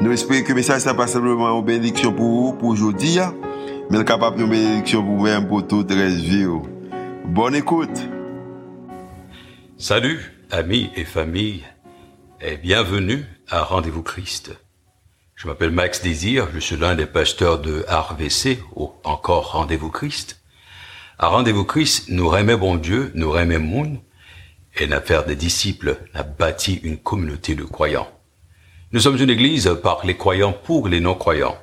Nous espérons que le message n'est pas simplement une bénédiction pour vous, pour aujourd'hui, mais capable de bénédiction pour vous-même, pour toute la vie. Bonne écoute. Salut, amis et famille, et bienvenue à Rendez-vous Christ. Je m'appelle Max Désir, je suis l'un des pasteurs de RVC, ou encore Rendez-vous Christ. À Rendez-vous Christ, nous remet bon Dieu, nous remet monde, et l'affaire des disciples a bâti une communauté de croyants. Nous sommes une église par les croyants pour les non-croyants.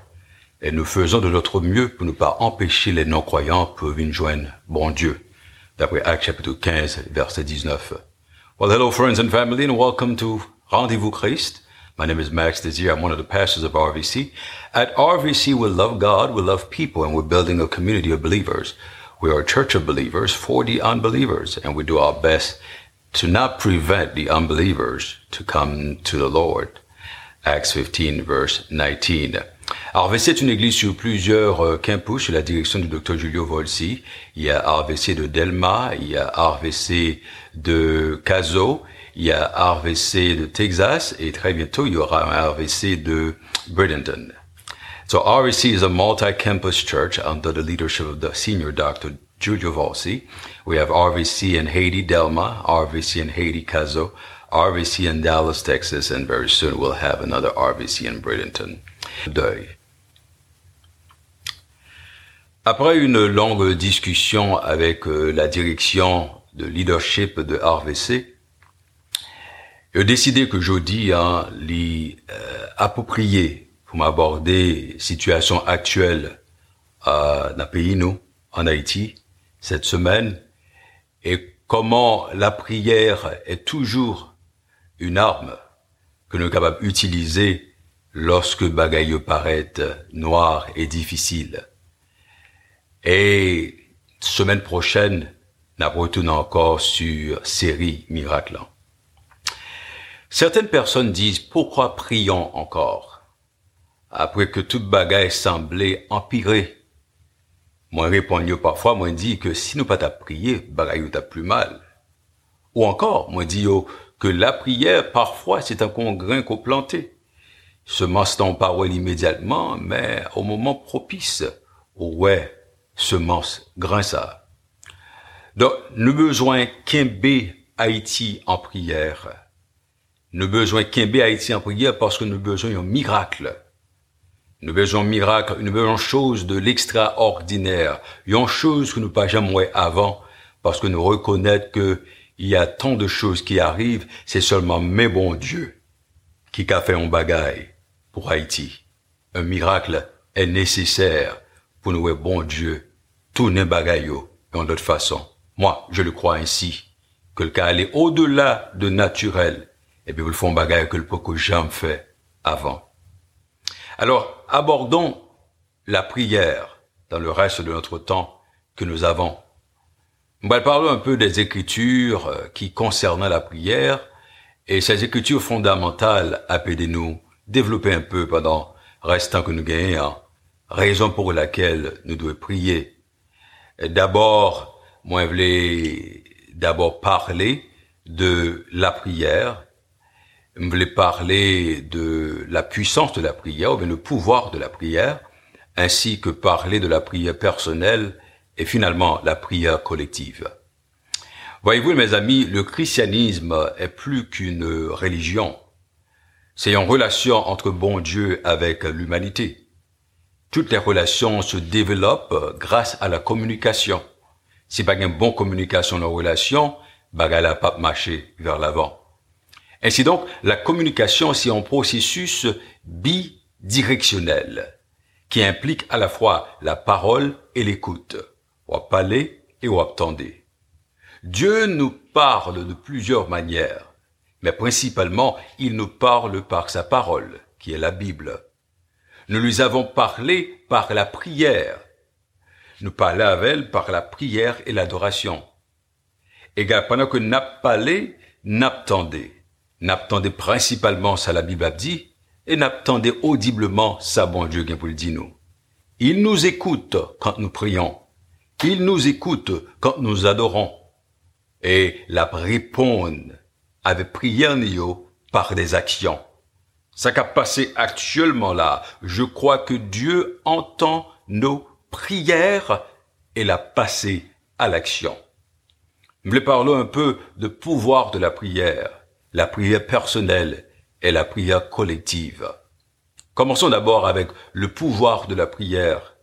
Et nous faisons de notre mieux pour ne pas empêcher les non-croyants pour venir joindre bon Dieu. D'après Acte chapitre 15, verset 19. Well, hello friends and family and welcome to Rendezvous Christ. My name is Max Desir. I'm one of the pastors of RVC. At RVC, we love God, we love people, and we're building a community of believers. We are a church of believers for the unbelievers, and we do our best to not prevent the unbelievers to come to the Lord. Acts 15, verse 19. RVC est une église sur plusieurs euh, campus sous la direction du Dr Julio Volsi. Il y a RVC de Delma, il y a RVC de Caso, il y a RVC de Texas et très bientôt il y aura un RVC de Bradenton. So RVC is a multi-campus church under the leadership of the senior Dr. Julio Volsi. We have RVC in Haiti, Delma, RVC in Haiti, Caso, RVC in Dallas, Texas, and very soon we'll have another RVC in Bradenton. Deuil. Après une longue discussion avec euh, la direction de leadership de RVC, j'ai décidé que jeudi, hein, les euh, approprié pour m'aborder situation actuelle euh, le pays, nous, en Haïti, cette semaine, et comment la prière est toujours une arme que nous capables d'utiliser lorsque bagaille paraît noir et difficile. Et semaine prochaine, nous retournons encore sur série miracle. Certaines personnes disent pourquoi prions encore? Après que toute bagaille semblait empirer. Moi réponds parfois, moi dis que si nous pas ta prier, bagaille t'a plus mal. Ou encore, moi dis que la prière, parfois, c'est un congrain qu'on planté. Semence ton parole immédiatement, mais au moment propice, ouais, semence grain ça. Donc, nous besoin qu'imber Haïti en prière. Nous besoin qu'imber Haïti en prière parce que nous besoin d'un miracle. Nous besoin d'un miracle, nous besoin chose de l'extraordinaire, une chose que nous pas jamais avant parce que nous reconnaissons que il y a tant de choses qui arrivent, c'est seulement mes bon Dieu qui a fait un bagaille pour Haïti. Un miracle est nécessaire pour nous, bon Dieu, tout n'est bagaille en d'autres façon. Moi, je le crois ainsi, que le cas allait au-delà de naturel, et puis vous le font bagaille que le peu que jamais fait avant. Alors, abordons la prière dans le reste de notre temps que nous avons on va parler un peu des écritures euh, qui concernent la prière et ces écritures fondamentales appelez nous développer un peu pendant restant que nous gagnons, raison pour laquelle nous devons prier. D'abord, moi, je voulais d'abord parler de la prière. Je voulais parler de la puissance de la prière, ou bien le pouvoir de la prière, ainsi que parler de la prière personnelle et finalement la prière collective. Voyez-vous, mes amis, le christianisme est plus qu'une religion. C'est une relation entre bon Dieu avec l'humanité. Toutes les relations se développent grâce à la communication. Si pas une bonne communication dans relation, bagala pas marcher vers l'avant. Ainsi donc, la communication, c'est un processus bidirectionnel qui implique à la fois la parole et l'écoute parler et attendez. Dieu nous parle de plusieurs manières, mais principalement, il nous parle par sa parole, qui est la Bible. Nous lui avons parlé par la prière. Nous parlons avec elle par la prière et l'adoration. Et pendant que n'a parlé, n'attendez. Principalement ça la Bible a dit, et n'attendez audiblement ça bon Dieu pour le dire nous. Il nous écoute quand nous prions. Il nous écoute quand nous adorons. Et la répondre avec prière par des actions. Ça qu'a passé actuellement là. Je crois que Dieu entend nos prières et l'a passé à l'action. Je voulais parler un peu de pouvoir de la prière, la prière personnelle et la prière collective. Commençons d'abord avec le pouvoir de la prière.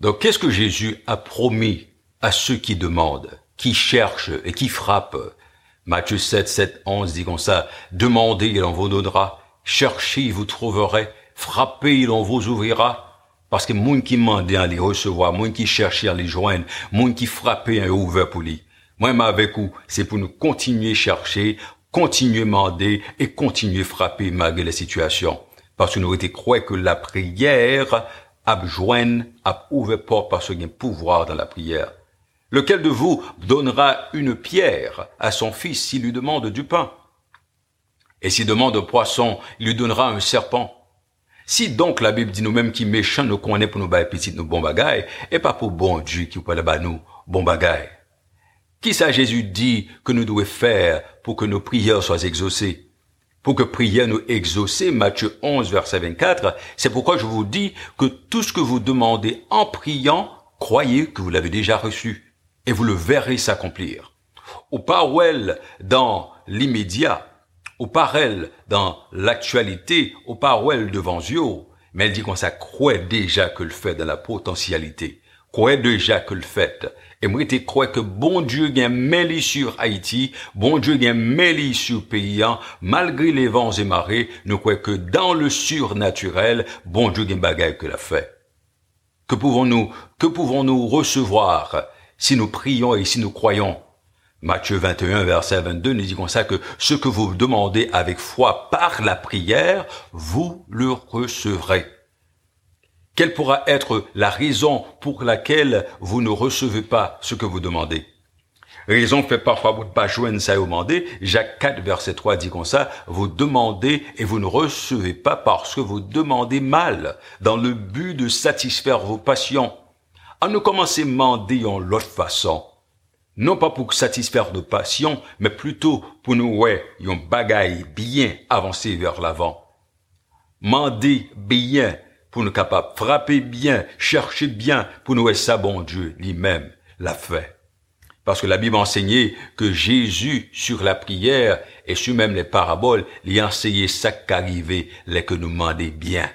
Donc, qu'est-ce que Jésus a promis à ceux qui demandent, qui cherchent et qui frappent? Matthieu 7, 7, 11 dit comme ça, demandez, il en vous donnera, cherchez, vous trouverez, frappez, il en vous ouvrira. Parce que moun qui demandent à les recevoir, moun qui cherchent à les joindre, moun qui frappent est ouvert pour lui. Moi, avec vous, c'est pour nous continuer chercher, continuer demander et continuer frapper malgré la situation parce que nous été croire que la prière a joint, a ouvert pouvoir dans la prière. Lequel de vous donnera une pierre à son fils s'il lui demande du pain? Et s'il demande un poisson, il lui donnera un serpent. Si donc la Bible dit nous-mêmes qui méchants nous connaît pour nous bailler petit nous bon bagaille, et pas pour bon Dieu qui peut là nous bon bagaille. Qui ça Jésus dit que nous devons faire pour que nos prières soient exaucées? Pour que prière nous exaucer, Matthieu 11, verset 24, c'est pourquoi je vous dis que tout ce que vous demandez en priant, croyez que vous l'avez déjà reçu, et vous le verrez s'accomplir. Au parole dans l'immédiat, au parel dans l'actualité, au parole devant Dieu, mais elle dit qu'on ça croit déjà que le fait dans la potentialité, croit déjà que le fait, et moi, je crois que bon Dieu gagne mêlé sur Haïti, bon Dieu gagne mêlé sur pays, malgré les vents et marées, nous croyons que dans le surnaturel, bon Dieu gagne bagaille que la fait. Que pouvons-nous, que pouvons-nous recevoir si nous prions et si nous croyons? Matthieu 21, verset 22 nous dit comme ça que ce que vous demandez avec foi par la prière, vous le recevrez. Quelle pourra être la raison pour laquelle vous ne recevez pas ce que vous demandez? Raison fait parfois vous ne pas joindre ça au demander. Jacques 4, verset 3 dit comme ça, vous demandez et vous ne recevez pas parce que vous demandez mal, dans le but de satisfaire vos passions. À nous commencer à demander en l'autre façon. Non pas pour satisfaire nos passions, mais plutôt pour nous, ouais, un bagaille bien avancé vers l'avant. Mandez bien pour nous capables frapper bien, chercher bien, pour nous être ça bon Dieu lui-même l'a fait. Parce que la Bible enseignait que Jésus, sur la prière et sur même les paraboles, lui enseignait ça qu'arrivait, les que nous demandait bien.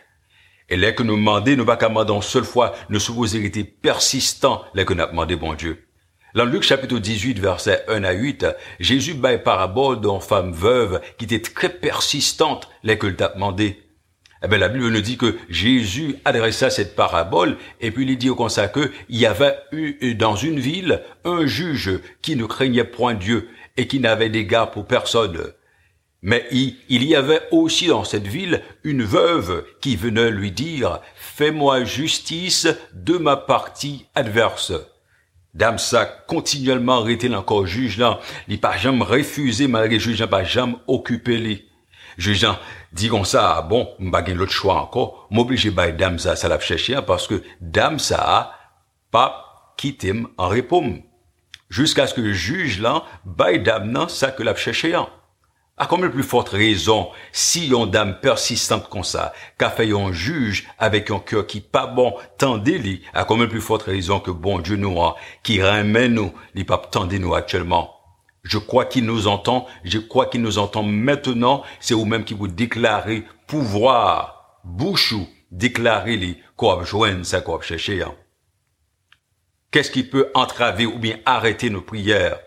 Et les que nous demandait, nous pas qu'à demander une seule fois, nous supposons été persistants, les que nous demandé bon Dieu. Dans Luc chapitre 18, verset 1 à 8, Jésus bat parabole d'une femme veuve qui était très persistante, les que t'a demandé. Eh bien, la Bible nous dit que Jésus adressa cette parabole et puis il dit au ça que il y avait eu dans une ville un juge qui ne craignait point Dieu et qui n'avait d'égard pour personne. Mais il, y avait aussi dans cette ville une veuve qui venait lui dire, fais-moi justice de ma partie adverse. Dame ça continuellement arrêté encore juge là, il pas jamais refusé malgré juge pas jamais occupé lui. Juge dit comme ça, bon, m'a l'autre choix encore, m'obliger by dame ça, ça l'a cherché, hein, parce que dame ça, pas quitté en réponse. Jusqu'à ce que le juge là, by dame non, ça que l'a cherché, hein. À combien plus forte raison, si une dame persistante comme ça, qu'a fait un juge avec un cœur qui pas bon, tendez-lui, à combien plus forte raison que bon Dieu nous a, qui ramène nous, les papes tendez nous actuellement. Je crois qu'il nous entend. Je crois qu'il nous entend maintenant. C'est vous-même qui vous déclarez pouvoir, bouchou, déclarer les quoi joindre ça quoi chercher. Hein. Qu'est-ce qui peut entraver ou bien arrêter nos prières?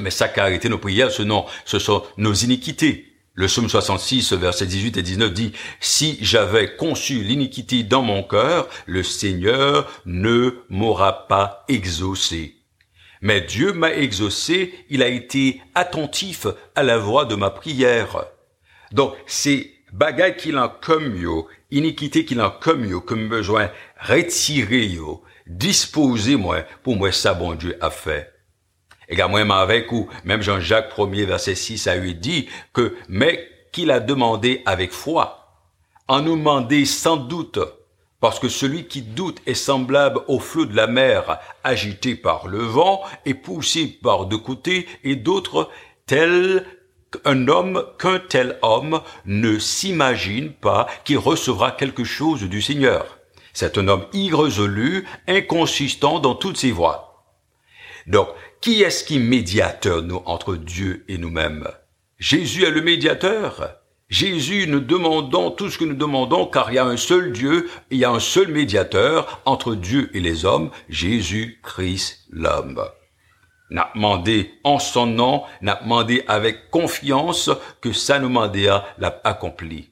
Mais ça qui arrêter nos prières, ce, non, ce sont nos iniquités. Le psaume 66, verset 18 et 19 dit, Si j'avais conçu l'iniquité dans mon cœur, le Seigneur ne m'aura pas exaucé. Mais Dieu m'a exaucé, il a été attentif à la voix de ma prière. Donc, c'est bagay qu'il en comme yo, iniquité qu'il en comme yo, comme besoin retirer yo, disposer moi pour moi ça bon Dieu a fait. Et moi avec ou même Jean-Jacques 1er verset 6 à 8 dit que mais qu'il a demandé avec foi, en nous demander sans doute, parce que celui qui doute est semblable au flot de la mer agité par le vent et poussé par deux côtés et d'autres tels un homme qu'un tel homme ne s'imagine pas qu'il recevra quelque chose du Seigneur. C'est un homme irrésolu, inconsistant dans toutes ses voies. Donc, qui est-ce qui médiateur nous, entre Dieu et nous-mêmes? Jésus est le médiateur? Jésus, nous demandons tout ce que nous demandons, car il y a un seul Dieu, il y a un seul médiateur entre Dieu et les hommes, Jésus-Christ l'homme n'a demandé en son nom, n'a demandé avec confiance que ça nous l'a accompli.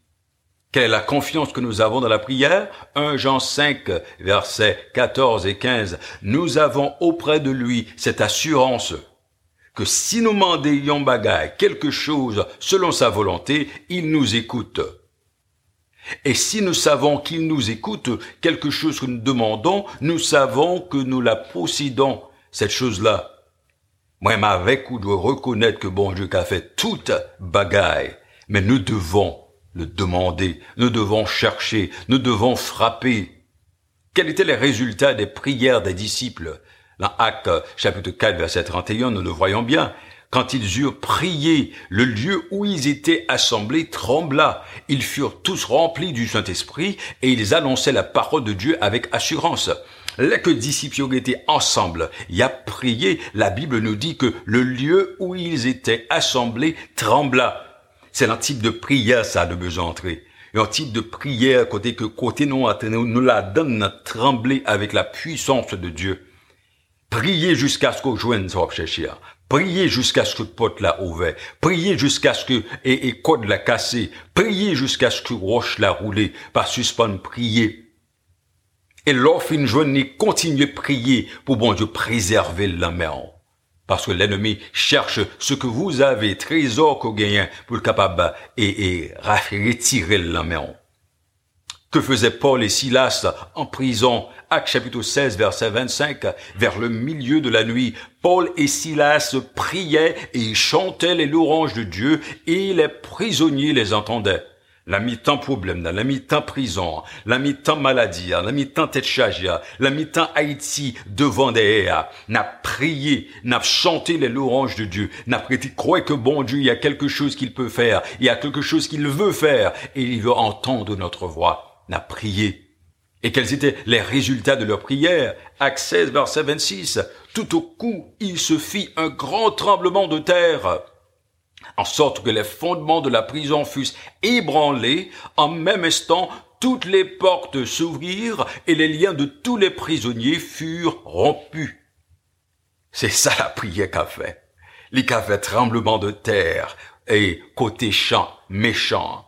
Quelle est la confiance que nous avons dans la prière? 1 Jean 5, versets 14 et 15. Nous avons auprès de lui cette assurance que si nous mendions bagaille quelque chose selon sa volonté, il nous écoute. Et si nous savons qu'il nous écoute, quelque chose que nous demandons, nous savons que nous la possédons, cette chose-là. Moi, avec ou dois reconnaître que bon Dieu a fait toute bagaille, mais nous devons le demander, nous devons chercher, nous devons frapper. Quels étaient les résultats des prières des disciples? Dans chapitre 4 verset 31, nous le voyons bien. Quand ils eurent prié, le lieu où ils étaient assemblés trembla. Ils furent tous remplis du Saint-Esprit et ils annonçaient la parole de Dieu avec assurance. Les que disciples étaient ensemble, y a prié, la Bible nous dit que le lieu où ils étaient assemblés trembla. C'est un type de prière, ça, de besoin entrer. un type de prière, côté que, côté nous, nous la donne trembler avec la puissance de Dieu. Priez jusqu'à ce qu'on joigne chercher. Priez jusqu'à ce que pote l'a ouvert. Priez jusqu'à ce que, et, et code l'a cassé. Priez jusqu'à ce que roche l'a roulé. Pas suspendre, priez et l'offre journée, continuez à prier pour bon Dieu préserver la maison. Parce que l'ennemi cherche ce que vous avez, trésor qu'on gagne, pour le capable et, et retirer la maison. Que faisaient Paul et Silas en prison? Acte chapitre 16, verset 25, vers le milieu de la nuit, Paul et Silas priaient et chantaient les louanges de Dieu et les prisonniers les entendaient. La mi-temps problème, la mi-temps prison, la mi-temps maladie, la mi-temps tête chargée, la mi-temps Haïti devant des n'a prié, n'a chanté les louanges de Dieu, n'a prêté croire que bon Dieu, il y a quelque chose qu'il peut faire, il y a quelque chose qu'il veut faire, et il veut entendre notre voix, n'a prié. Et quels étaient les résultats de leur prière? Acte 16, verset 26. Tout au coup, il se fit un grand tremblement de terre en sorte que les fondements de la prison fussent ébranlés, en même instant toutes les portes s'ouvrirent et les liens de tous les prisonniers furent rompus. C'est ça la prière qu'a fait. Les qu'a fait tremblement de terre et côté champ méchant.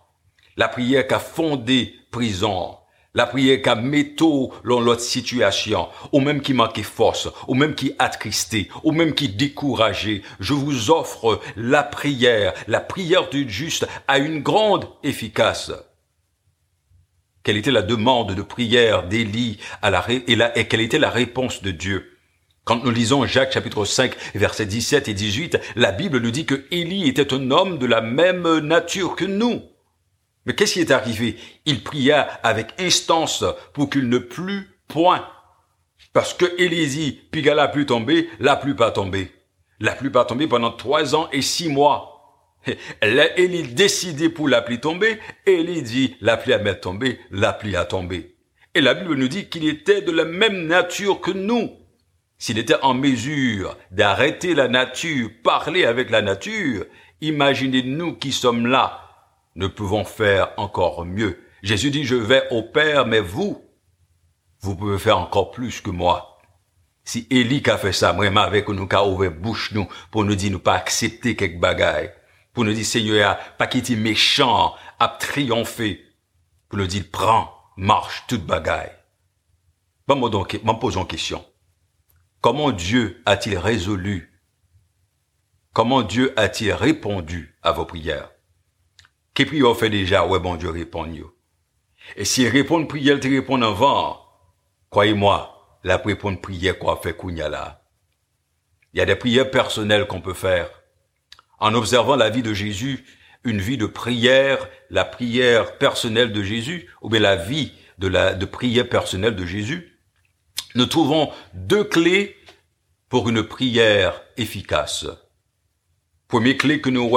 La prière qu'a fondé prison, la prière qu'a métaux dans l'autre situation, ou même qui manquait force, ou même qui attristé, ou même qui découragé, je vous offre la prière. La prière du juste a une grande efficace. Quelle était la demande de prière d'Élie à la, et, et quelle était la réponse de Dieu? Quand nous lisons Jacques chapitre 5 versets 17 et 18, la Bible nous dit que Élie était un homme de la même nature que nous. Mais qu'est-ce qui est arrivé? Il pria avec instance pour qu'il ne plût point. Parce que Élisée, puis la pluie tombée, la pluie pas tombée. La pluie pas tombée pendant trois ans et six mois. Élie décidé pour la pluie tomber, Élie dit la pluie a tombé, la pluie a tombé. Et la Bible nous dit qu'il était de la même nature que nous. S'il était en mesure d'arrêter la nature, parler avec la nature, imaginez-nous qui sommes là, nous pouvons faire encore mieux. Jésus dit, je vais au Père, mais vous, vous pouvez faire encore plus que moi. Si Élie a fait ça, vraiment avec nous, qu'a ouvert bouche nous, pour nous dire, nous pas accepter quelques bagailles, pour nous dire, Seigneur, pas quitter méchant, à triompher, pour nous dire, prends, marche, toute bagaille. Bon, moi donc, m'en posons question. Comment Dieu a-t-il résolu? Comment Dieu a-t-il répondu à vos prières? Qu'est prière fait déjà? Ouais, bon Dieu répond, yo. Et si répond prière, tu réponds avant, croyez-moi, la répondre prière quoi fait kounya là. Il y a des prières personnelles qu'on peut faire. En observant la vie de Jésus, une vie de prière, la prière personnelle de Jésus, ou bien la vie de la, de prière personnelle de Jésus, nous trouvons deux clés pour une prière efficace. Première clé que nous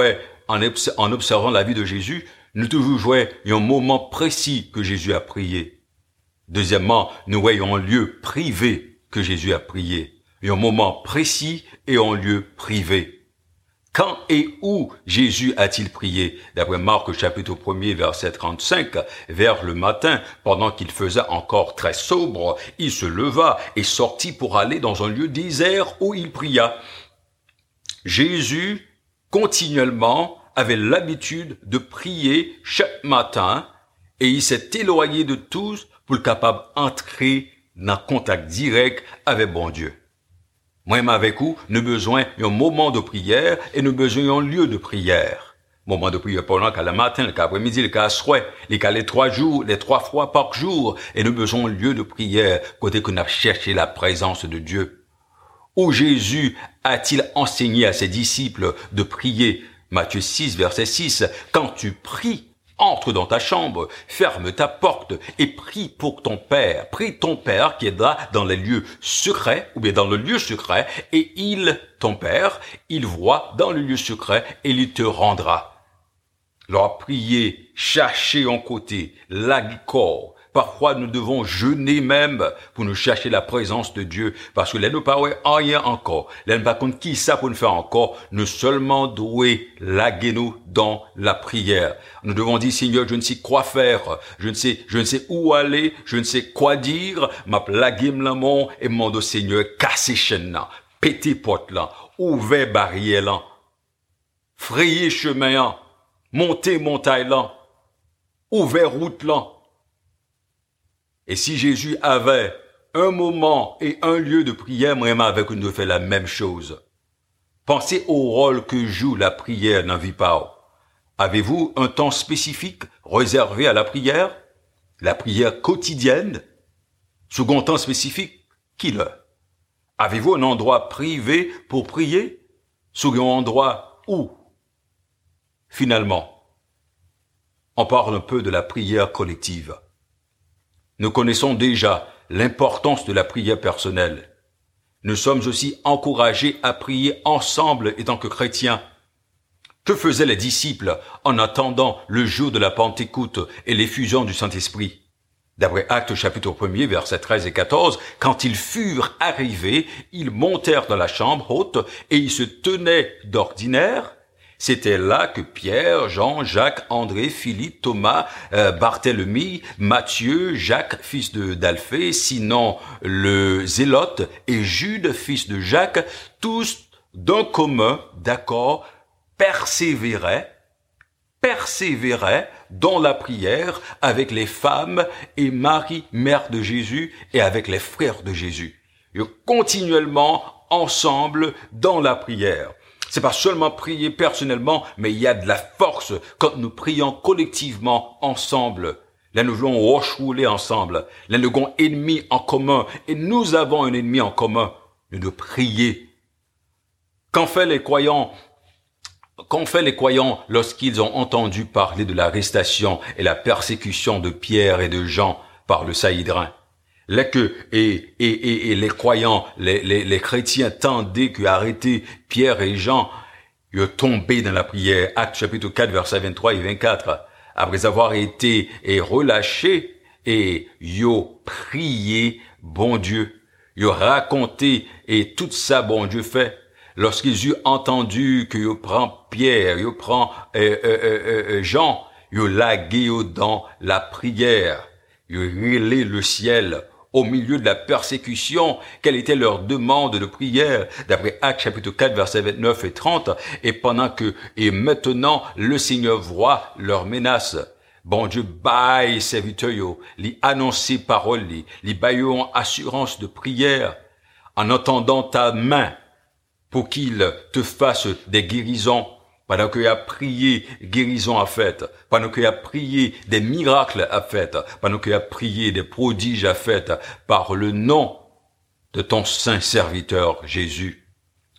en observant la vie de Jésus, nous toujours jouons un moment précis que Jésus a prié. Deuxièmement, nous voyons un lieu privé que Jésus a prié. Un moment précis et un lieu privé. Quand et où Jésus a-t-il prié? D'après Marc chapitre 1er verset 35, vers le matin, pendant qu'il faisait encore très sobre, il se leva et sortit pour aller dans un lieu désert où il pria. Jésus, continuellement, avait l'habitude de prier chaque matin et il s'est éloigné de tous pour le capable d'entrer dans contact direct avec bon Dieu. Moi-même avec vous, nous besoin d'un moment de prière et nous besoin d'un lieu de prière. Moment de prière pendant qu'à la matin, le après-midi, le cas soir, les cas les trois jours, les trois fois par jour, et nous besoin d'un lieu de prière, côté qu'on a cherché la présence de Dieu. Où Jésus a-t-il enseigné à ses disciples de prier? Matthieu 6, verset 6, quand tu pries, entre dans ta chambre, ferme ta porte et prie pour ton Père. Prie ton Père qui est là dans les lieux secrets ou bien dans le lieu secret et il, ton Père, il voit dans le lieu secret et il te rendra. Leur prier, chercher en côté, corps, Parfois, nous devons jeûner même pour nous chercher la présence de Dieu. Parce que là, nous parlons rien encore. Là, nous pas contre qui ça pour nous faire encore. Nous seulement douer laguer nous dans la prière. Nous devons dire, Seigneur, je ne sais quoi faire. Je ne sais, je ne sais où aller. Je ne sais quoi dire. Ma plaguer l'amour et mon Seigneur, casser chaîne là. Péter porte là. Ouvert barrière là. Frayer chemin là. Monter montagne là. Ouvert route là et si Jésus avait un moment et un lieu de prière, avec nous fait la même chose. Pensez au rôle que joue la prière dans vie Avez-vous un temps spécifique réservé à la prière? La prière quotidienne? Second temps spécifique? Qui le? Avez-vous un endroit privé pour prier? Second endroit où? Finalement, on parle un peu de la prière collective. Nous connaissons déjà l'importance de la prière personnelle. Nous sommes aussi encouragés à prier ensemble étant que chrétiens. Que faisaient les disciples en attendant le jour de la Pentecôte et l'effusion du Saint-Esprit? D'après Actes chapitre 1er, versets 13 et 14, quand ils furent arrivés, ils montèrent dans la chambre haute et ils se tenaient d'ordinaire c'était là que Pierre, Jean, Jacques, André, Philippe, Thomas, euh, Barthélemy, Matthieu, Jacques, fils de d'Alphée, sinon le Zélote et Jude, fils de Jacques, tous d'un commun, d'accord, persévéraient, persévéraient dans la prière avec les femmes et Marie, mère de Jésus, et avec les frères de Jésus. Ils continuellement ensemble dans la prière. C'est pas seulement prier personnellement, mais il y a de la force quand nous prions collectivement ensemble. Là, nous voulons rouler ensemble. Là, nous avons ennemi en commun. Et nous avons un ennemi en commun. Devons prier. Qu'en fait les croyants Qu'ont fait les croyants lorsqu'ils ont entendu parler de l'arrestation et la persécution de Pierre et de Jean par le Saïdrin? Là que, et, et, et, les croyants, les, les, les chrétiens tendaient que arrêter Pierre et Jean, ils tombé dans la prière. Acte chapitre 4, versets 23 et 24. Après avoir été et relâchés, et yo prié, bon Dieu. Yo raconté, et tout ça, bon Dieu fait. Lorsqu'ils eurent entendu que yo prend Pierre, yo prend euh, euh, euh, euh Jean, yo lagué dans la prière. Yo relé le ciel au milieu de la persécution, quelle était leur demande de prière, d'après Actes chapitre 4 versets 29 et 30, et pendant que, et maintenant, le Seigneur voit leurs menaces. Bon Dieu, baille serviteurs, les annoncer paroles, les baillons assurance de prière, en entendant ta main, pour qu'il te fasse des guérisons, pendant qu'il a prié, guérison a fait, pendant qu'il a prié, des miracles a fait, pendant qu'il a prié, des prodiges a fait, par le nom de ton saint serviteur Jésus.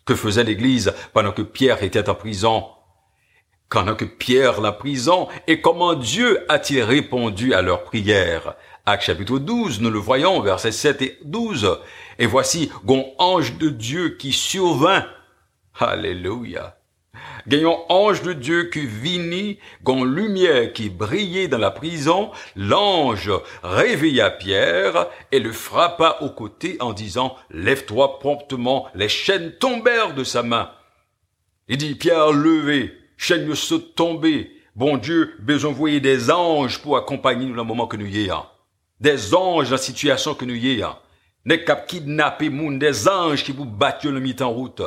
Que faisait l'Église pendant que Pierre était en prison? Pendant que Pierre la prison, et comment Dieu a-t-il répondu à leur prière? Acte chapitre 12, nous le voyons, versets 7 et 12. Et voici, gon ange de Dieu qui survint. Alléluia. Gagnons ange de Dieu qui vini, gon lumière qui brillait dans la prison, l'ange réveilla Pierre et le frappa au côté en disant, lève-toi promptement, les chaînes tombèrent de sa main. Il dit, Pierre, levé, chaînes se tomber. Bon Dieu, besoin envoyer des anges pour accompagner nous dans le moment que nous y ayons. Des anges dans la situation que nous y ayons. N'est cap kidnapper moun, des anges qui vous battent le mit en route.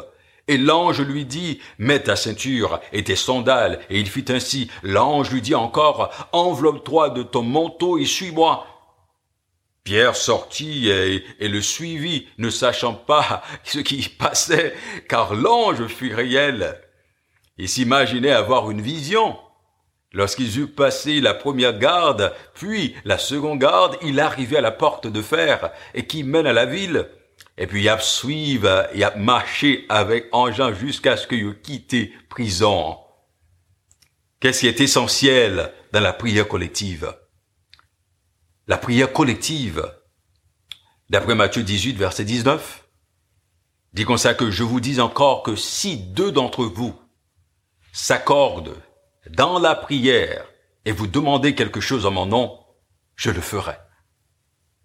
Et l'ange lui dit, mets ta ceinture et tes sandales. Et il fit ainsi. L'ange lui dit encore, enveloppe-toi de ton manteau et suis-moi. Pierre sortit et, le suivit, ne sachant pas ce qui passait, car l'ange fut réel. Il s'imaginait avoir une vision. Lorsqu'ils eurent passé la première garde, puis la seconde garde, il arrivait à la porte de fer et qui mène à la ville. Et puis il a suivi, il a marché avec engin jusqu'à ce qu'il ait quitté prison. Qu'est-ce qui est essentiel dans la prière collective? La prière collective, d'après Matthieu 18, verset 19, dit comme ça que je vous dis encore que si deux d'entre vous s'accordent dans la prière et vous demandez quelque chose en mon nom, je le ferai.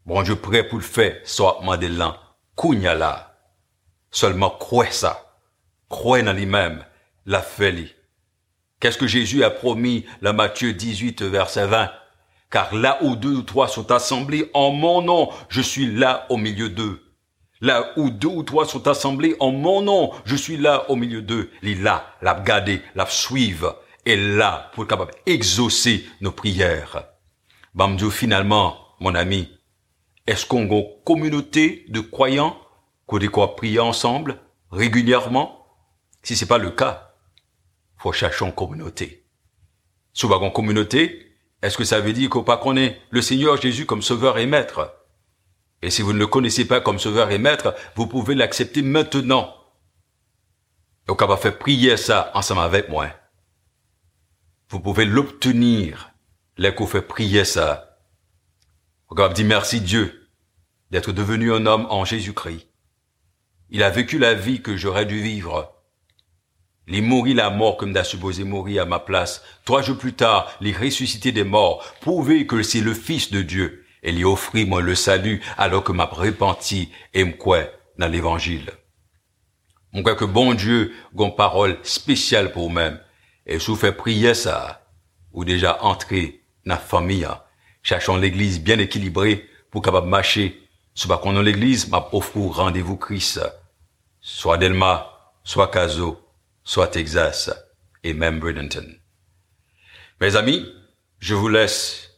Bon, je prie pour le faire, soit Madeline là. Seulement crois ça. Dans lui-même. La Qu'est-ce que Jésus a promis, la Matthieu 18, verset 20? Car là où deux ou trois sont assemblés en mon nom, je suis là au milieu d'eux. Là où deux ou trois sont assemblés en mon nom, je suis là au milieu d'eux. Il là, la garder, la suivre, et là pour être capable d'exaucer nos prières. Bamdou, finalement, mon ami, est-ce qu'on a une communauté de croyants qu'on doit prier ensemble régulièrement? Si c'est pas le cas, faut chercher une communauté. Si on une communauté, est-ce que ça veut dire qu'on pas connaît le Seigneur Jésus comme sauveur et maître? Et si vous ne le connaissez pas comme sauveur et maître, vous pouvez l'accepter maintenant. Donc on va faire prier ça ensemble avec moi. Vous pouvez l'obtenir. Là qu'on fait prier ça on dit merci Dieu d'être devenu un homme en Jésus-Christ. Il a vécu la vie que j'aurais dû vivre. Il mourit la mort comme d'à supposé mourir à ma place. Trois jours plus tard, il ressuscité des morts, prouvé que c'est le Fils de Dieu. Et lui offrit moi le salut alors que m'a repenti et me quoi dans l'évangile. Mon que bon Dieu une parole spéciale pour moi-même. Et si vous faites prier ça, ou déjà entrer dans la famille, Cherchons l'église bien équilibrée pour capable marcher. Soit qu'on a l'église, m'a offre rendez-vous Christ. Soit Delma, soit Caso, soit Texas et même Bradenton. Mes amis, je vous laisse.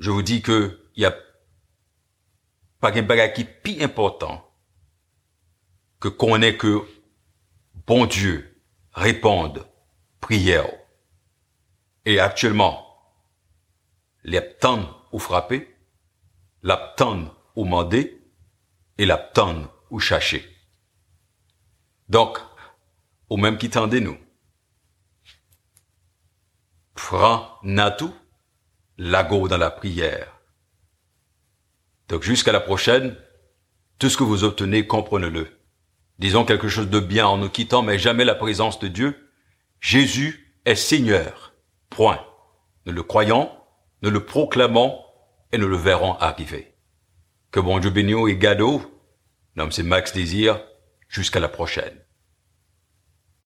Je vous dis que il y a pas un bagage qui est plus important que qu'on ait que bon Dieu réponde prière. Et actuellement, les temps ou frapper, l'aptendre ou mander et l'aptendre ou chercher. Donc, au même qui tendez nous, prends Natou, lago dans la prière. Donc jusqu'à la prochaine, tout ce que vous obtenez, comprenez-le. Disons quelque chose de bien en nous quittant, mais jamais la présence de Dieu. Jésus est Seigneur. Point. Nous le croyons, nous le proclamons et nous le verrons arriver. Que bon Dieu et gado. Nom c'est Max Désir. Jusqu'à la prochaine.